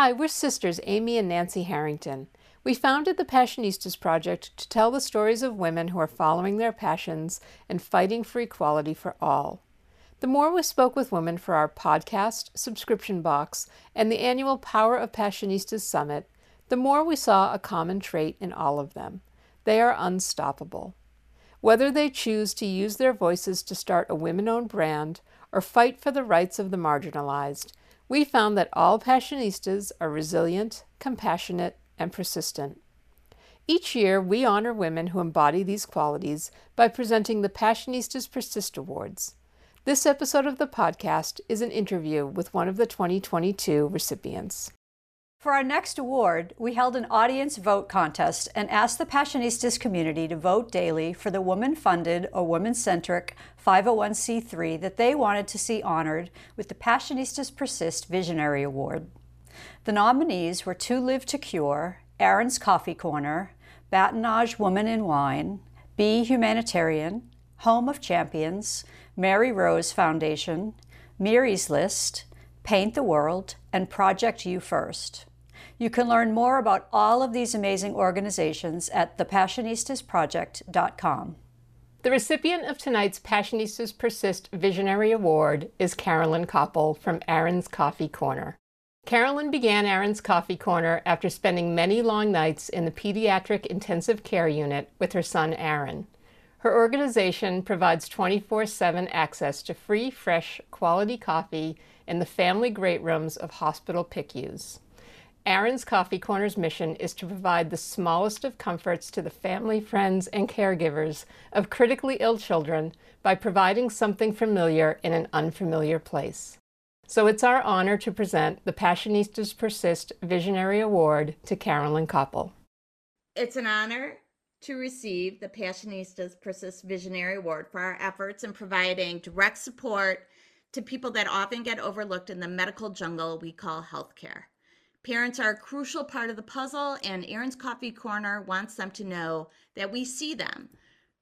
Hi, we're sisters Amy and Nancy Harrington. We founded the Passionistas Project to tell the stories of women who are following their passions and fighting for equality for all. The more we spoke with women for our podcast, subscription box, and the annual Power of Passionistas Summit, the more we saw a common trait in all of them. They are unstoppable. Whether they choose to use their voices to start a women owned brand or fight for the rights of the marginalized, we found that all Passionistas are resilient, compassionate, and persistent. Each year, we honor women who embody these qualities by presenting the Passionistas Persist Awards. This episode of the podcast is an interview with one of the 2022 recipients. For our next award, we held an audience vote contest and asked the Passionistas community to vote daily for the woman funded or woman centric 501c3 that they wanted to see honored with the Passionistas Persist Visionary Award. The nominees were To Live to Cure, Aaron's Coffee Corner, Bâtonnage Woman in Wine, Be Humanitarian, Home of Champions, Mary Rose Foundation, Miry's List, Paint the World, and Project You First. You can learn more about all of these amazing organizations at thepassionistasproject.com. The recipient of tonight's Passionistas Persist Visionary Award is Carolyn Koppel from Aaron's Coffee Corner. Carolyn began Aaron's Coffee Corner after spending many long nights in the pediatric intensive care unit with her son Aaron. Her organization provides 24 7 access to free, fresh, quality coffee in the family great rooms of hospital PICUs. Aaron's Coffee Corner's mission is to provide the smallest of comforts to the family, friends, and caregivers of critically ill children by providing something familiar in an unfamiliar place. So it's our honor to present the Passionistas Persist Visionary Award to Carolyn Koppel. It's an honor to receive the Passionistas Persist Visionary Award for our efforts in providing direct support to people that often get overlooked in the medical jungle we call healthcare. Parents are a crucial part of the puzzle, and Aaron's Coffee Corner wants them to know that we see them.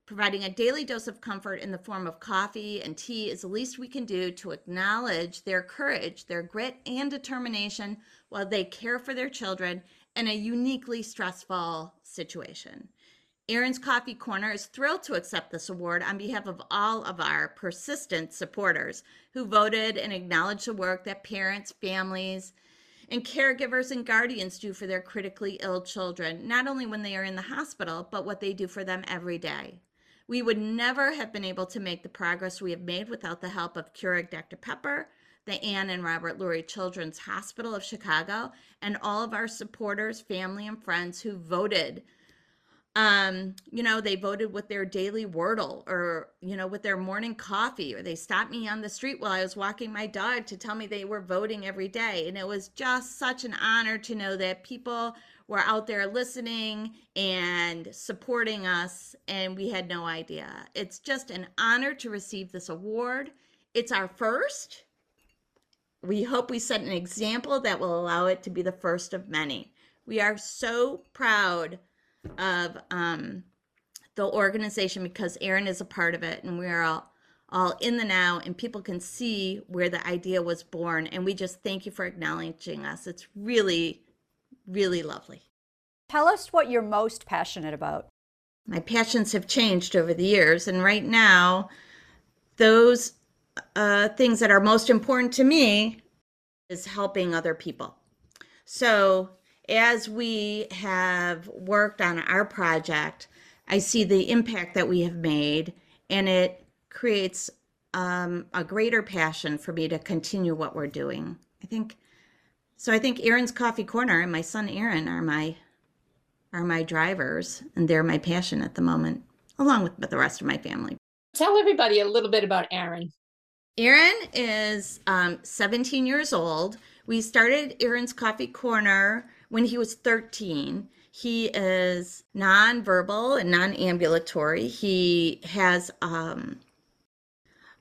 Providing a daily dose of comfort in the form of coffee and tea is the least we can do to acknowledge their courage, their grit, and determination while they care for their children in a uniquely stressful situation. Aaron's Coffee Corner is thrilled to accept this award on behalf of all of our persistent supporters who voted and acknowledged the work that parents, families, and caregivers and guardians do for their critically ill children, not only when they are in the hospital, but what they do for them every day. We would never have been able to make the progress we have made without the help of Keurig Dr. Pepper, the Ann and Robert Lurie Children's Hospital of Chicago, and all of our supporters, family, and friends who voted um, you know, they voted with their daily Wordle or, you know, with their morning coffee, or they stopped me on the street while I was walking my dog to tell me they were voting every day. And it was just such an honor to know that people were out there listening and supporting us, and we had no idea. It's just an honor to receive this award. It's our first. We hope we set an example that will allow it to be the first of many. We are so proud of um, the organization because Aaron is a part of it and we're all all in the now and people can see where the idea was born. And we just thank you for acknowledging us. It's really really lovely. Tell us what you're most passionate about. My passions have changed over the years. And right now those uh, things that are most important to me is helping other people. So as we have worked on our project, I see the impact that we have made, and it creates um, a greater passion for me to continue what we're doing. I think so. I think Aaron's Coffee Corner and my son Aaron are my are my drivers, and they're my passion at the moment, along with the rest of my family. Tell everybody a little bit about Aaron. Aaron is um, 17 years old. We started Aaron's Coffee Corner when he was 13. He is nonverbal and non-ambulatory. He has um,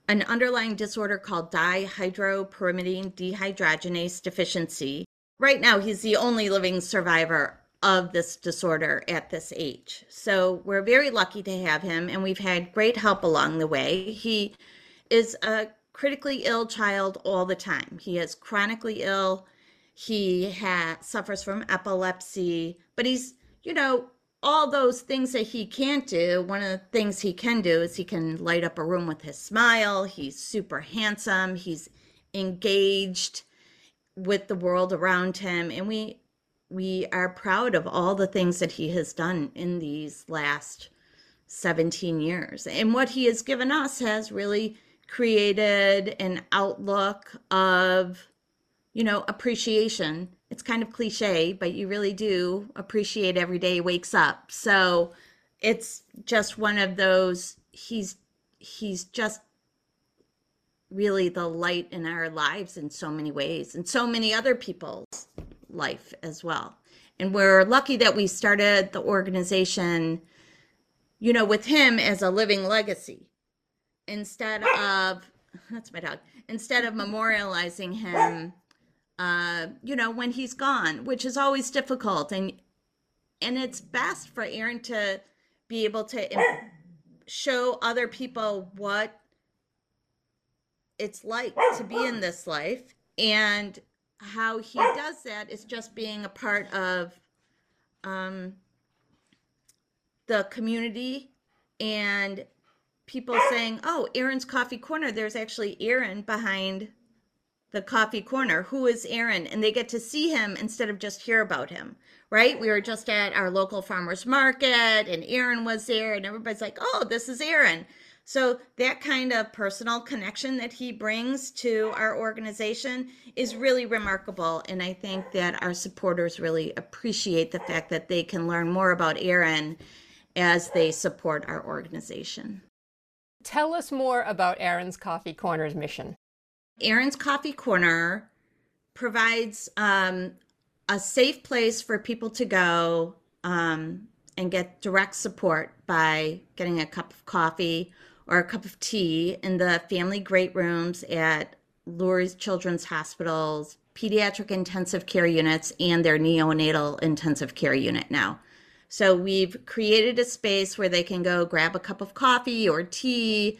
an underlying disorder called dihydropyrimidine dehydrogenase deficiency. Right now, he's the only living survivor of this disorder at this age. So we're very lucky to have him, and we've had great help along the way. He is a critically ill child all the time. He is chronically ill He ha- suffers from epilepsy, but he's, you know, all those things that he can't do. One of the things he can do is he can light up a room with his smile. He's super handsome. He's engaged with the world around him. And we, we are proud of all the things that he has done in these last 17 years. And what he has given us has really created an outlook of, you know, appreciation. It's kind of cliche, but you really do appreciate every day wakes up. So it's just one of those he's he's just really the light in our lives in so many ways and so many other people's life as well. And we're lucky that we started the organization you know, with him as a living legacy instead of that's my dog instead of memorializing him uh you know when he's gone which is always difficult and and it's best for aaron to be able to show other people what it's like to be in this life and how he does that is just being a part of um the community and people saying, "Oh, Aaron's Coffee Corner. There's actually Aaron behind the coffee corner. Who is Aaron?" And they get to see him instead of just hear about him. Right? We were just at our local farmers market and Aaron was there and everybody's like, "Oh, this is Aaron." So that kind of personal connection that he brings to our organization is really remarkable. And I think that our supporters really appreciate the fact that they can learn more about Aaron as they support our organization. Tell us more about Aaron's Coffee Corner's mission. Aaron's Coffee Corner provides um, a safe place for people to go um, and get direct support by getting a cup of coffee or a cup of tea in the family great rooms at Lurie Children's Hospital's pediatric intensive care units and their neonatal intensive care unit now. So we've created a space where they can go grab a cup of coffee or tea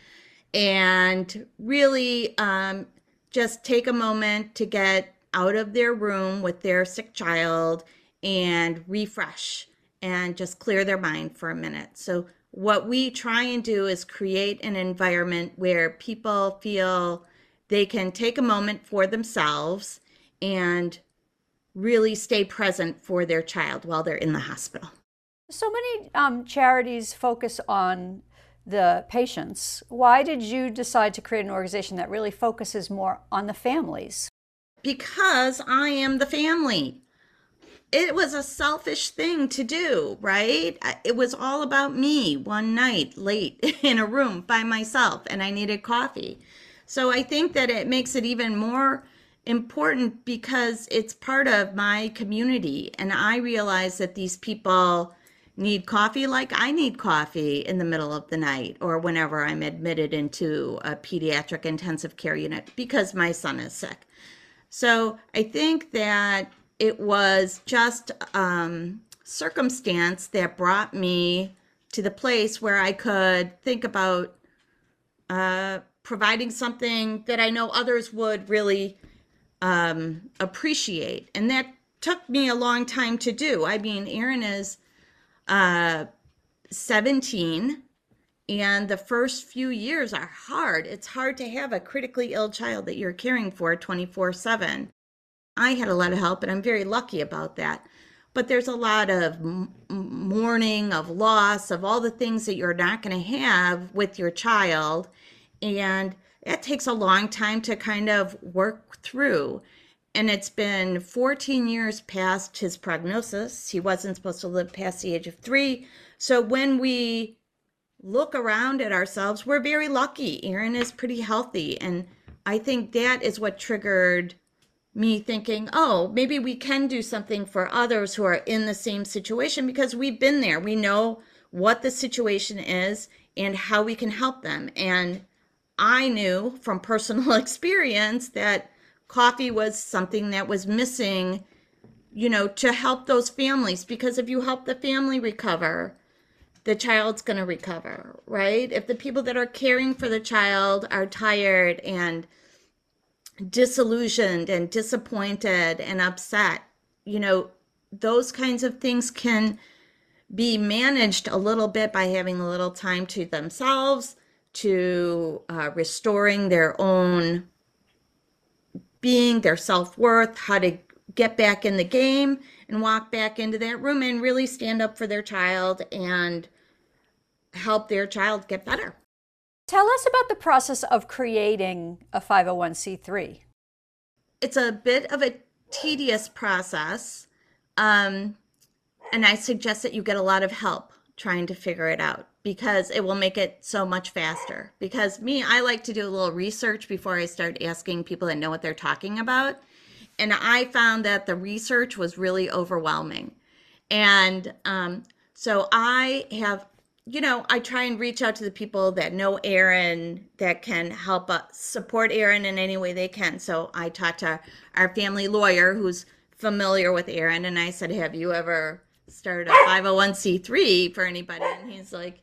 and really um, just take a moment to get out of their room with their sick child and refresh and just clear their mind for a minute. So, what we try and do is create an environment where people feel they can take a moment for themselves and really stay present for their child while they're in the hospital. So many um, charities focus on the patients. Why did you decide to create an organization that really focuses more on the families? Because I am the family. It was a selfish thing to do, right? It was all about me one night late in a room by myself, and I needed coffee. So I think that it makes it even more important because it's part of my community. And I realize that these people need coffee like I need coffee in the middle of the night or whenever I'm admitted into a pediatric intensive care unit because my son is sick. So I think that it was just um, circumstance that brought me to the place where I could think about uh, providing something that I know others would really um, appreciate. And that took me a long time to do. I mean, Aaron is uh, 17 and the first few years are hard. It's hard to have a critically ill child that you're caring for 24 7. I had a lot of help, and I'm very lucky about that. But there's a lot of mourning, of loss, of all the things that you're not going to have with your child. And it takes a long time to kind of work through and it's been 14 years past his prognosis. He wasn't supposed to live past the age of three. So when we look around at ourselves, we're very lucky. Aaron is pretty healthy. And I think that is what triggered me thinking, oh, maybe we can do something for others who are in the same situation because we've been there. We know what the situation is and how we can help them. And I knew from personal experience that coffee was something that was missing, you know, to help those families. Because if you help the family recover, the child's going to recover, right? If the people that are caring for the child are tired and disillusioned and disappointed and upset, you know, those kinds of things can be managed a little bit by having a little time to themselves, to uh, restoring their own being, their self worth, how to get back in the game and walk back into that room and really stand up for their child and help their child get better. Tell us about the process of creating a 501c3. It's a bit of a tedious process. Um, and I suggest that you get a lot of help trying to figure it out because it will make it so much faster. Because me, I like to do a little research before I start asking people that know what they're talking about. And I found that the research was really overwhelming. And um, so I have you know, I try and reach out to the people that know Aaron that can help us support Aaron in any way they can. So I talked to our family lawyer who's familiar with Aaron and I said, Have you ever started a 501c3 for anybody? And he's like,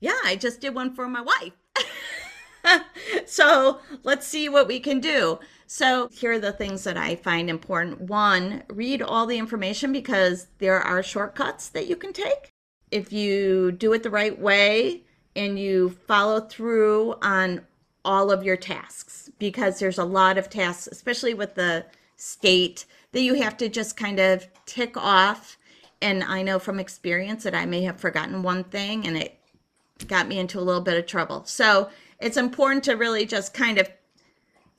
Yeah, I just did one for my wife. so let's see what we can do. So, here are the things that I find important. One, read all the information because there are shortcuts that you can take if you do it the right way and you follow through on all of your tasks because there's a lot of tasks especially with the state that you have to just kind of tick off and i know from experience that i may have forgotten one thing and it got me into a little bit of trouble so it's important to really just kind of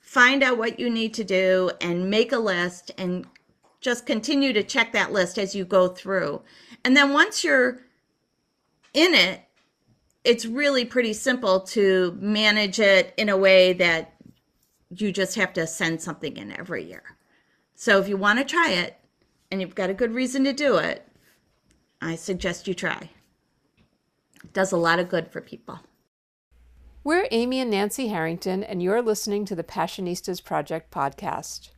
find out what you need to do and make a list and just continue to check that list as you go through and then once you're in it, it's really pretty simple to manage it in a way that you just have to send something in every year. So if you want to try it and you've got a good reason to do it, I suggest you try. It does a lot of good for people. We're Amy and Nancy Harrington, and you're listening to the Passionistas Project podcast.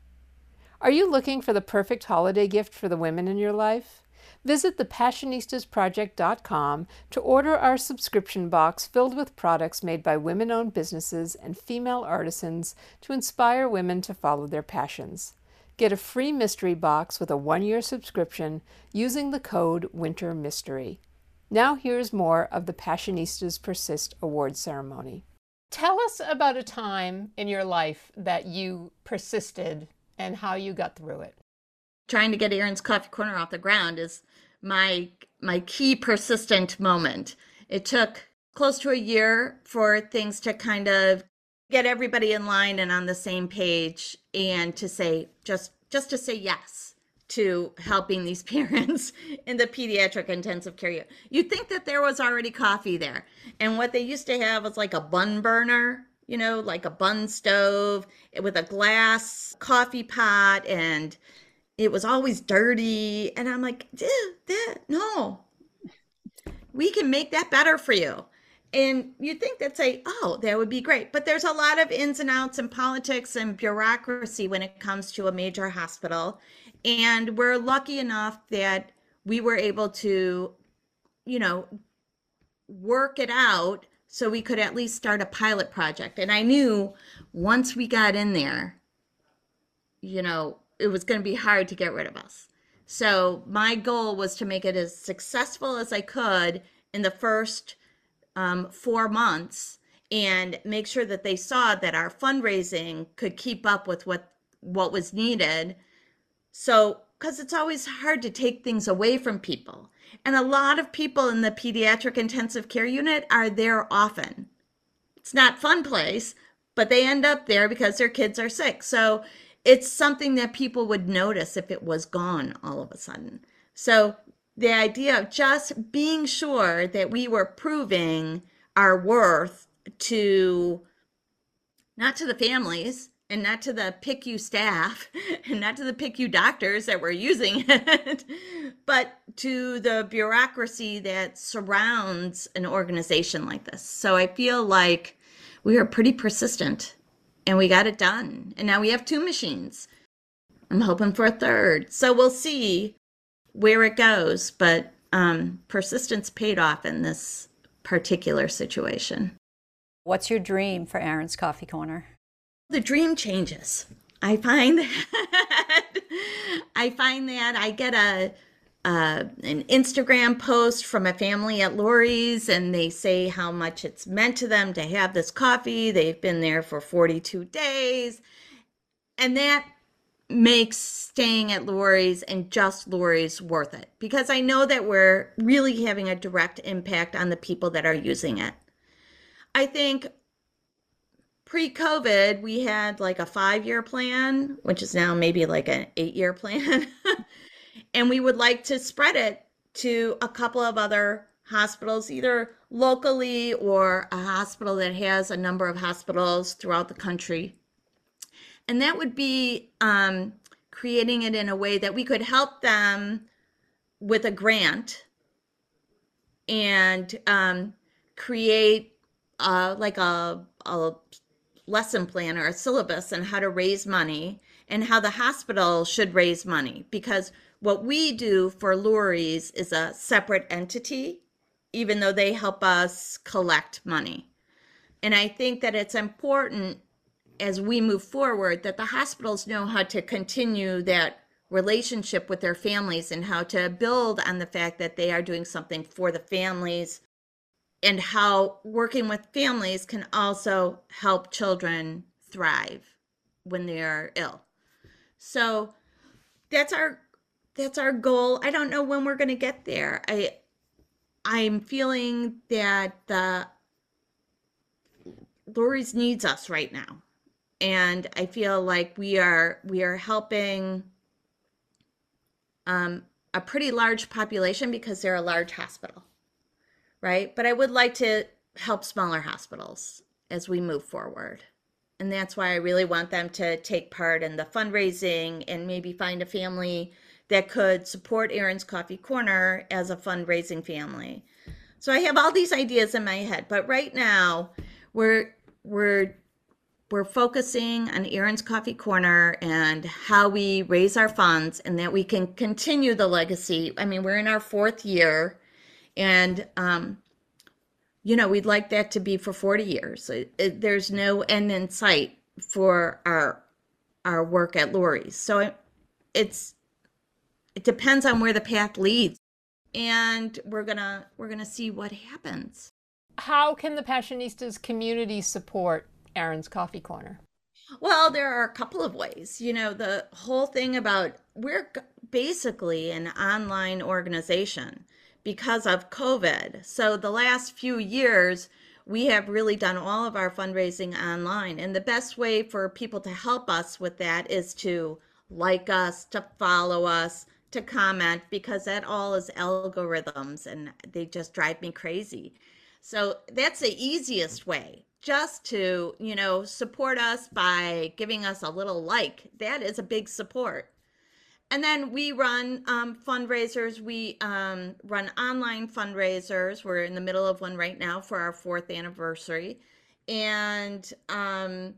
Are you looking for the perfect holiday gift for the women in your life? Visit thepassionistasproject.com to order our subscription box filled with products made by women owned businesses and female artisans to inspire women to follow their passions. Get a free mystery box with a one year subscription using the code Winter Mystery. Now, here's more of the Passionistas Persist Award ceremony. Tell us about a time in your life that you persisted and how you got through it. Trying to get Aaron's Coffee Corner off the ground is my my key persistent moment. It took close to a year for things to kind of get everybody in line and on the same page and to say just just to say yes to helping these parents in the pediatric intensive care unit. You'd think that there was already coffee there. And what they used to have was like a bun burner, you know, like a bun stove with a glass coffee pot and it was always dirty. And I'm like, that, no, we can make that better for you. And you think that say, oh, that would be great. But there's a lot of ins and outs and politics and bureaucracy when it comes to a major hospital. And we're lucky enough that we were able to, you know, work it out so we could at least start a pilot project. And I knew once we got in there, you know, it was going to be hard to get rid of us. So my goal was to make it as successful as I could in the first um, four months and make sure that they saw that our fundraising could keep up with what what was needed. So because it's always hard to take things away from people. And a lot of people in the pediatric intensive care unit are there often. It's not fun place, but they end up there because their kids are sick. So it's something that people would notice if it was gone all of a sudden. So the idea of just being sure that we were proving our worth to not to the families and not to the PICU staff and not to the PICU doctors that were using it, but to the bureaucracy that surrounds an organization like this. So I feel like we are pretty persistent and we got it done. And now we have two machines. I'm hoping for a third. So we'll see where it goes, but um, persistence paid off in this particular situation. What's your dream for Aaron's Coffee Corner? the dream changes. I find that I find that I get a uh, an Instagram post from a family at Lurie's, and they say how much it's meant to them to have this coffee. They've been there for 42 days, and that makes staying at Lurie's and just Lurie's worth it because I know that we're really having a direct impact on the people that are using it. I think pre COVID, we had like a five year plan, which is now maybe like an eight year plan. and we would like to spread it to a couple of other hospitals, either locally or a hospital that has a number of hospitals throughout the country. And that would be um, creating it in a way that we could help them with a grant and um, create uh, like a, a lesson plan or a syllabus on how to raise money and how the hospital should raise money because what we do for Lurie's is a separate entity, even though they help us collect money. And I think that it's important as we move forward that the hospitals know how to continue that relationship with their families and how to build on the fact that they are doing something for the families and how working with families can also help children thrive when they are ill. So that's our that's our goal. I don't know when we're going to get there. I I'm feeling that the Lurie's needs us right now. And I feel like we are we are helping um, a pretty large population because they're a large hospital right? But I would like to help smaller hospitals as we move forward. And that's why I really want them to take part in the fundraising and maybe find a family that could support Aaron's Coffee Corner as a fundraising family. So I have all these ideas in my head, but right now we're we're we're focusing on Aaron's Coffee Corner and how we raise our funds and that we can continue the legacy. I mean, we're in our fourth year and, um, you know, we'd like that to be for 40 years. It, it, there's no end in sight for our our work at Lurie's. So it, it's it depends on where the path leads, and we're gonna we're gonna see what happens. How can the Passionistas community support Aaron's Coffee Corner? Well, there are a couple of ways. You know, the whole thing about we're basically an online organization because of COVID. So the last few years, we have really done all of our fundraising online. And the best way for people to help us with that is to like us, to follow us, to comment, because that all is algorithms and they just drive me crazy. So that's the easiest way just to, you know, support us by giving us a little like. That is a big support and then we run um, fundraisers. We um, run online fundraisers. We're in the middle of one right now for our fourth anniversary. And um,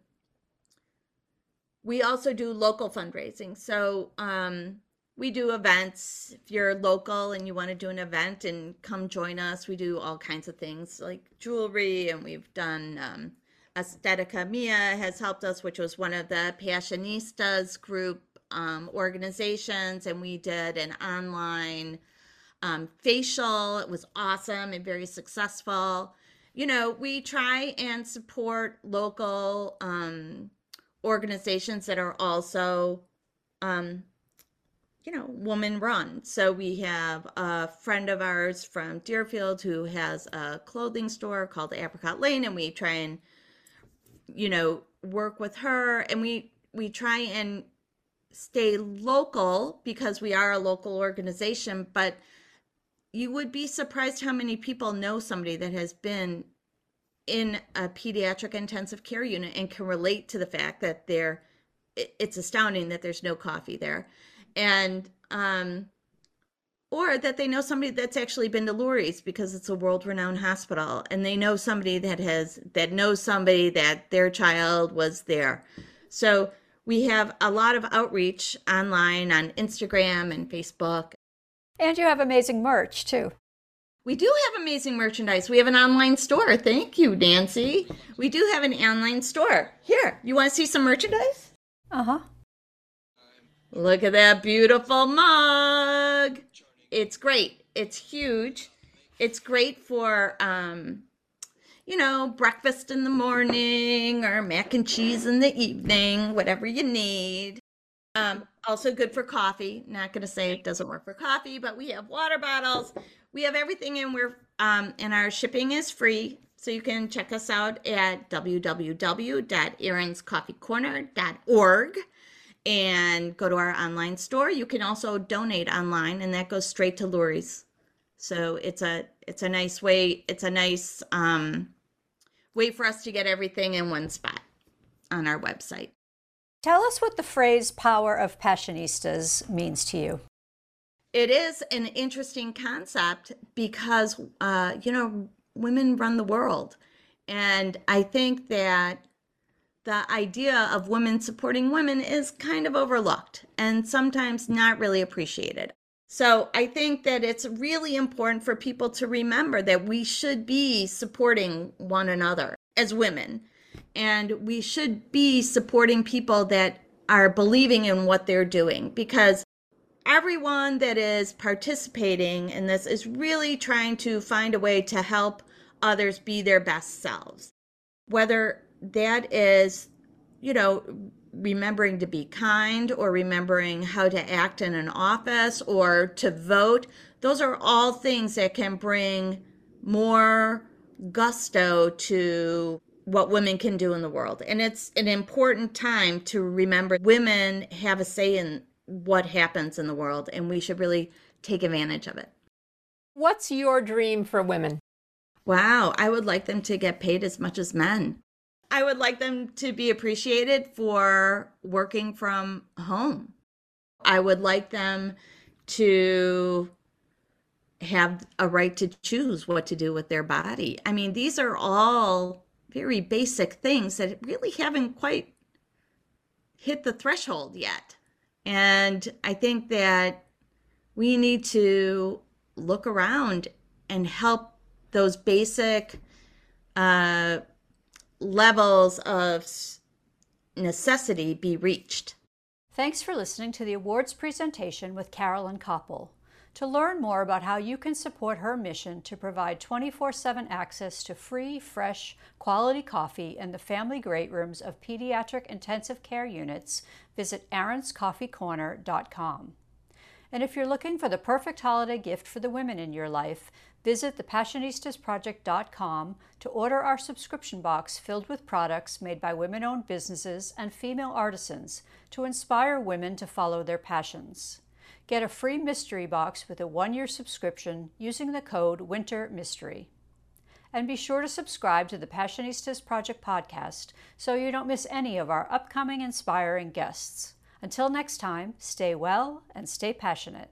we also do local fundraising. So um, we do events. If you're local and you want to do an event and come join us, we do all kinds of things like jewelry, and we've done. Um, Aesthetica Mia has helped us, which was one of the Passionistas group um, organizations and we did an online um, facial. It was awesome and very successful. You know, we try and support local um, organizations that are also, um, you know, woman run. So we have a friend of ours from Deerfield who has a clothing store called Apricot Lane, and we try and, you know, work with her and we we try and stay local because we are a local organization, but you would be surprised how many people know somebody that has been in a pediatric intensive care unit and can relate to the fact that there it's astounding that there's no coffee there and um or that they know somebody that's actually been to Lurie's because it's a world-renowned hospital and they know somebody that has that knows somebody that their child was there so we have a lot of outreach online on Instagram and Facebook. And you have amazing merch too. We do have amazing merchandise. We have an online store. Thank you, Nancy. We do have an online store. Here, you want to see some merchandise? Uh huh. Look at that beautiful mug. It's great. It's huge. It's great for um, you know, breakfast in the morning or mac and cheese in the evening, whatever you need. Um, also good for coffee. Not going to say it doesn't work for coffee, but we have water bottles. We have everything, and we're um, and our shipping is free. So you can check us out at www.aaron'scoffeecorner.org and go to our online store. You can also donate online, and that goes straight to Lurie's. So it's a it's a nice way. It's a nice um, way for us to get everything in one spot on our website. Tell us what the phrase "power of passionistas" means to you. It is an interesting concept because uh, you know women run the world, and I think that the idea of women supporting women is kind of overlooked and sometimes not really appreciated. So I think that it's really important for people to remember that we should be supporting one another as women. And we should be supporting people that are believing in what they're doing because everyone that is participating in this is really trying to find a way to help others be their best selves. Whether that is, you know, remembering to be kind or remembering how to act in an office or to vote, those are all things that can bring more gusto to what women can do in the world. And it's an important time to remember women have a say in what happens in the world, and we should really take advantage of it. What's your dream for women? Wow, I would like them to get paid as much as men. I would like them to be appreciated for working from home. I would like them to have a right to choose what to do with their body. I mean, these are all very basic things that really haven't quite hit the threshold yet. And I think that we need to look around and help those basic uh, levels of necessity be reached. Thanks for listening to the awards presentation with Carolyn Koppel. To learn more about how you can support her mission to provide 24 7 access to free, fresh, quality coffee in the family great rooms of pediatric intensive care units, visit aaronscoffeecorner.com. And if you're looking for the perfect holiday gift for the women in your life, visit thepassionistasproject.com to order our subscription box filled with products made by women owned businesses and female artisans to inspire women to follow their passions. Get a free mystery box with a one year subscription using the code Winter Mystery. And be sure to subscribe to the Passionistas Project podcast so you don't miss any of our upcoming inspiring guests. Until next time, stay well and stay passionate.